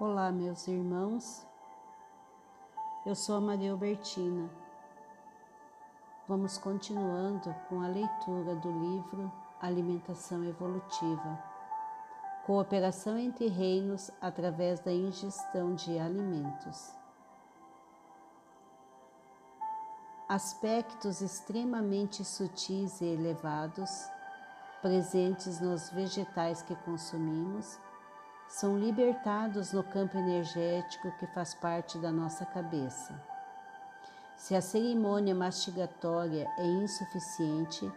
Olá, meus irmãos. Eu sou a Maria Albertina. Vamos continuando com a leitura do livro Alimentação Evolutiva. Cooperação entre reinos através da ingestão de alimentos. Aspectos extremamente sutis e elevados, presentes nos vegetais que consumimos, são libertados no campo energético que faz parte da nossa cabeça. Se a cerimônia mastigatória é insuficiente,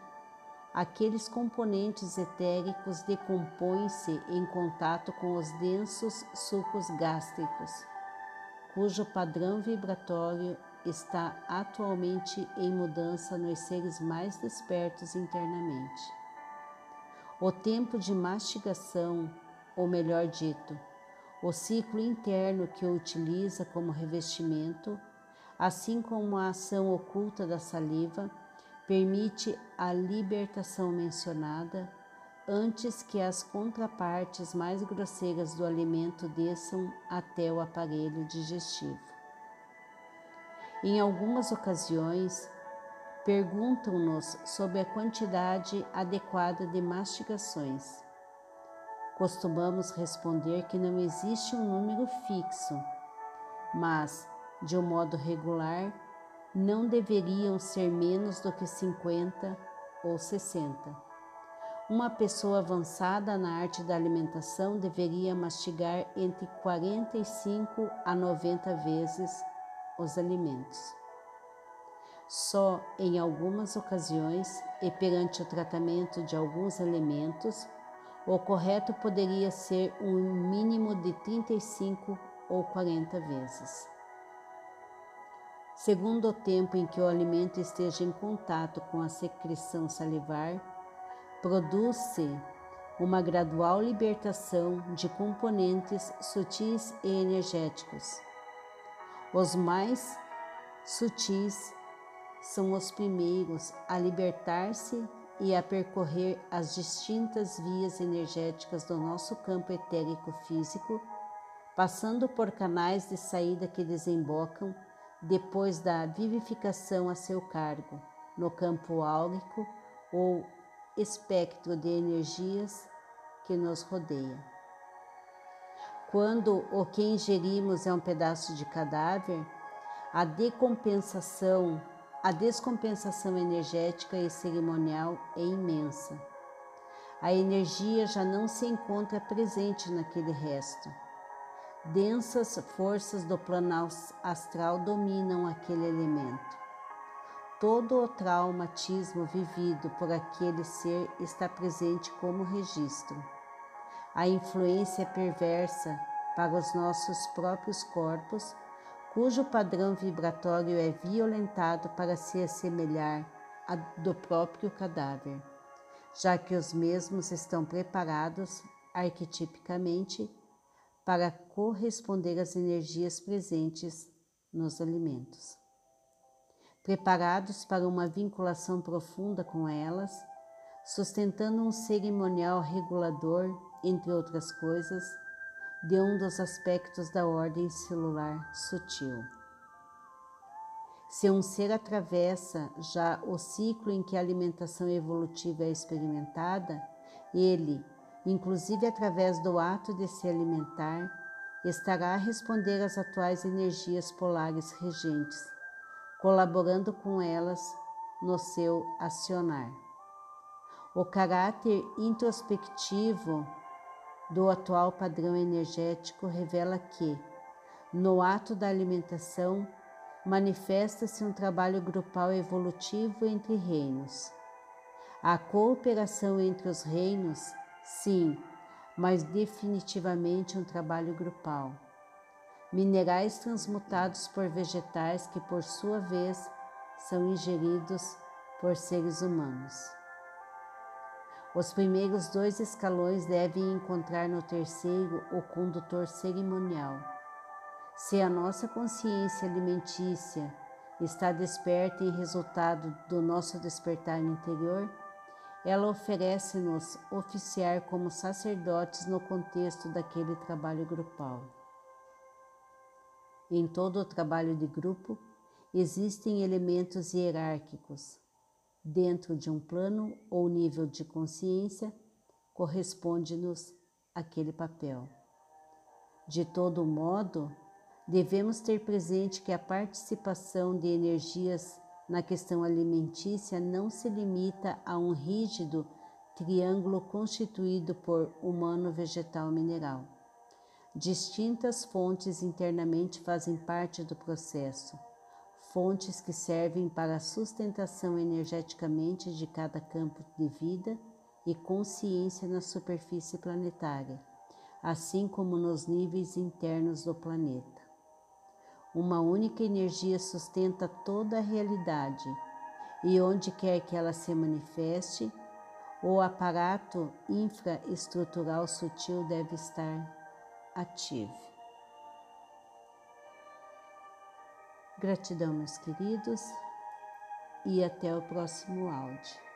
aqueles componentes etéricos decompõem-se em contato com os densos sucos gástricos, cujo padrão vibratório está atualmente em mudança nos seres mais despertos internamente. O tempo de mastigação ou melhor dito, o ciclo interno que o utiliza como revestimento, assim como a ação oculta da saliva, permite a libertação mencionada antes que as contrapartes mais grosseiras do alimento desçam até o aparelho digestivo. Em algumas ocasiões, perguntam-nos sobre a quantidade adequada de mastigações. Costumamos responder que não existe um número fixo, mas, de um modo regular, não deveriam ser menos do que 50 ou 60. Uma pessoa avançada na arte da alimentação deveria mastigar entre 45 a 90 vezes os alimentos. Só em algumas ocasiões e perante o tratamento de alguns alimentos o correto poderia ser um mínimo de 35 ou 40 vezes. Segundo o tempo em que o alimento esteja em contato com a secreção salivar, produz-se uma gradual libertação de componentes sutis e energéticos. Os mais sutis são os primeiros a libertar-se e a percorrer as distintas vias energéticas do nosso campo etérico físico, passando por canais de saída que desembocam depois da vivificação a seu cargo, no campo áurico ou espectro de energias que nos rodeia. Quando o que ingerimos é um pedaço de cadáver, a decompensação a descompensação energética e cerimonial é imensa. A energia já não se encontra presente naquele resto. Densas forças do plano astral dominam aquele elemento. Todo o traumatismo vivido por aquele ser está presente como registro. A influência perversa para os nossos próprios corpos cujo padrão vibratório é violentado para se assemelhar a do próprio cadáver, já que os mesmos estão preparados arquetipicamente para corresponder às energias presentes nos alimentos. Preparados para uma vinculação profunda com elas, sustentando um cerimonial regulador, entre outras coisas, de um dos aspectos da ordem celular sutil. Se um ser atravessa já o ciclo em que a alimentação evolutiva é experimentada, ele, inclusive através do ato de se alimentar, estará a responder às atuais energias polares regentes, colaborando com elas no seu acionar. O caráter introspectivo do atual padrão energético revela que, no ato da alimentação, manifesta-se um trabalho grupal evolutivo entre reinos. A cooperação entre os reinos, sim, mas definitivamente um trabalho grupal. Minerais transmutados por vegetais que, por sua vez, são ingeridos por seres humanos. Os primeiros dois escalões devem encontrar no terceiro o condutor cerimonial. Se a nossa consciência alimentícia está desperta em resultado do nosso despertar interior, ela oferece-nos oficiar como sacerdotes no contexto daquele trabalho grupal. Em todo o trabalho de grupo, existem elementos hierárquicos. Dentro de um plano ou nível de consciência, corresponde-nos aquele papel. De todo modo, devemos ter presente que a participação de energias na questão alimentícia não se limita a um rígido triângulo constituído por humano, vegetal, mineral. Distintas fontes internamente fazem parte do processo, fontes que servem para a sustentação energeticamente de cada campo de vida e consciência na superfície planetária assim como nos níveis internos do planeta. Uma única energia sustenta toda a realidade, e onde quer que ela se manifeste, o aparato infraestrutural sutil deve estar ativo. Gratidão, meus queridos, e até o próximo áudio.